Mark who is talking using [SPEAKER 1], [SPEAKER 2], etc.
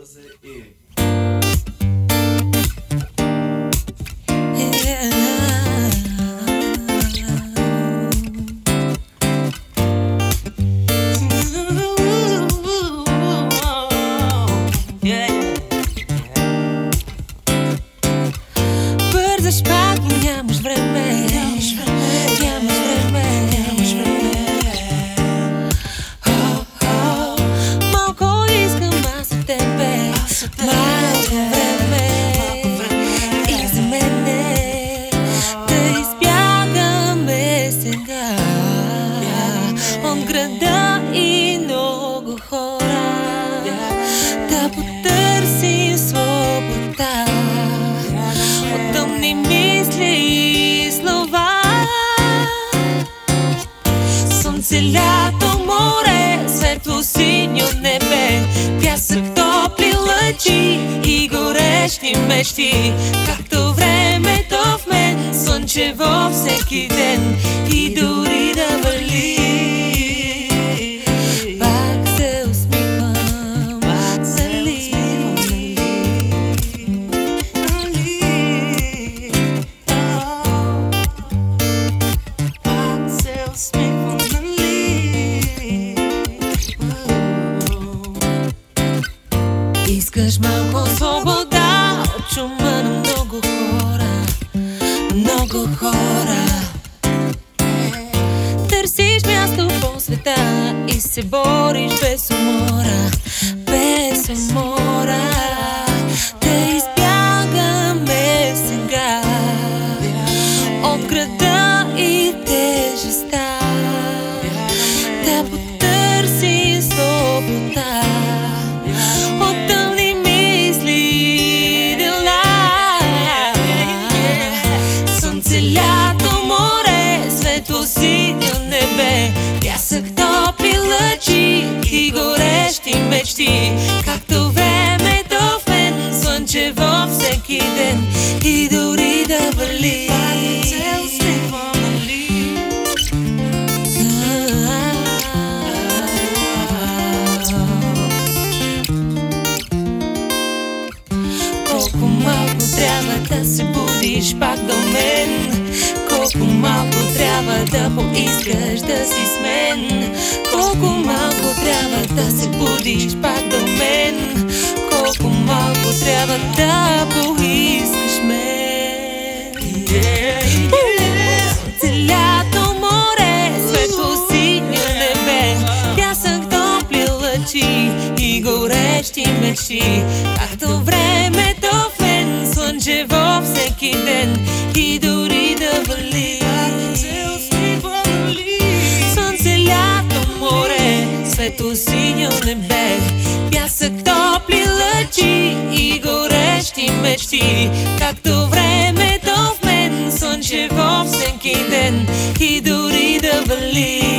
[SPEAKER 1] бързе и...
[SPEAKER 2] Бързаш пак и хора Да потърсим свобода от тъмни мисли и слова. Слънце, лято, море, светло, синьо небе, пясък, топли лъчи и горещи мечти. Както времето в мен, слънчево всеки ден и дори да вали. Искаш малко свобода от шума на много хора, много хора. Търсиш място по света и се бориш без умора, без умора. Да избягаме сега от града и тежеста. Да потърси свобода от тъмни мисли и дела. Слънце, лято, море, светло, синьо небе, пясък, топли лъчи и горещи мечти. Да се будиш пак до мен. Колко малко трябва да поискаш да си с мен. Колко малко трябва да се будиш пак до мен. Колко малко трябва да поискаш мен. Слънце, лято, море, светло, синьо небе. Пясък, топли лъчи и горещи мечти светло, синьо небе Пясък, топли лъчи и горещи мечти. Както времето в мен, слънчево всеки ден И дори да вали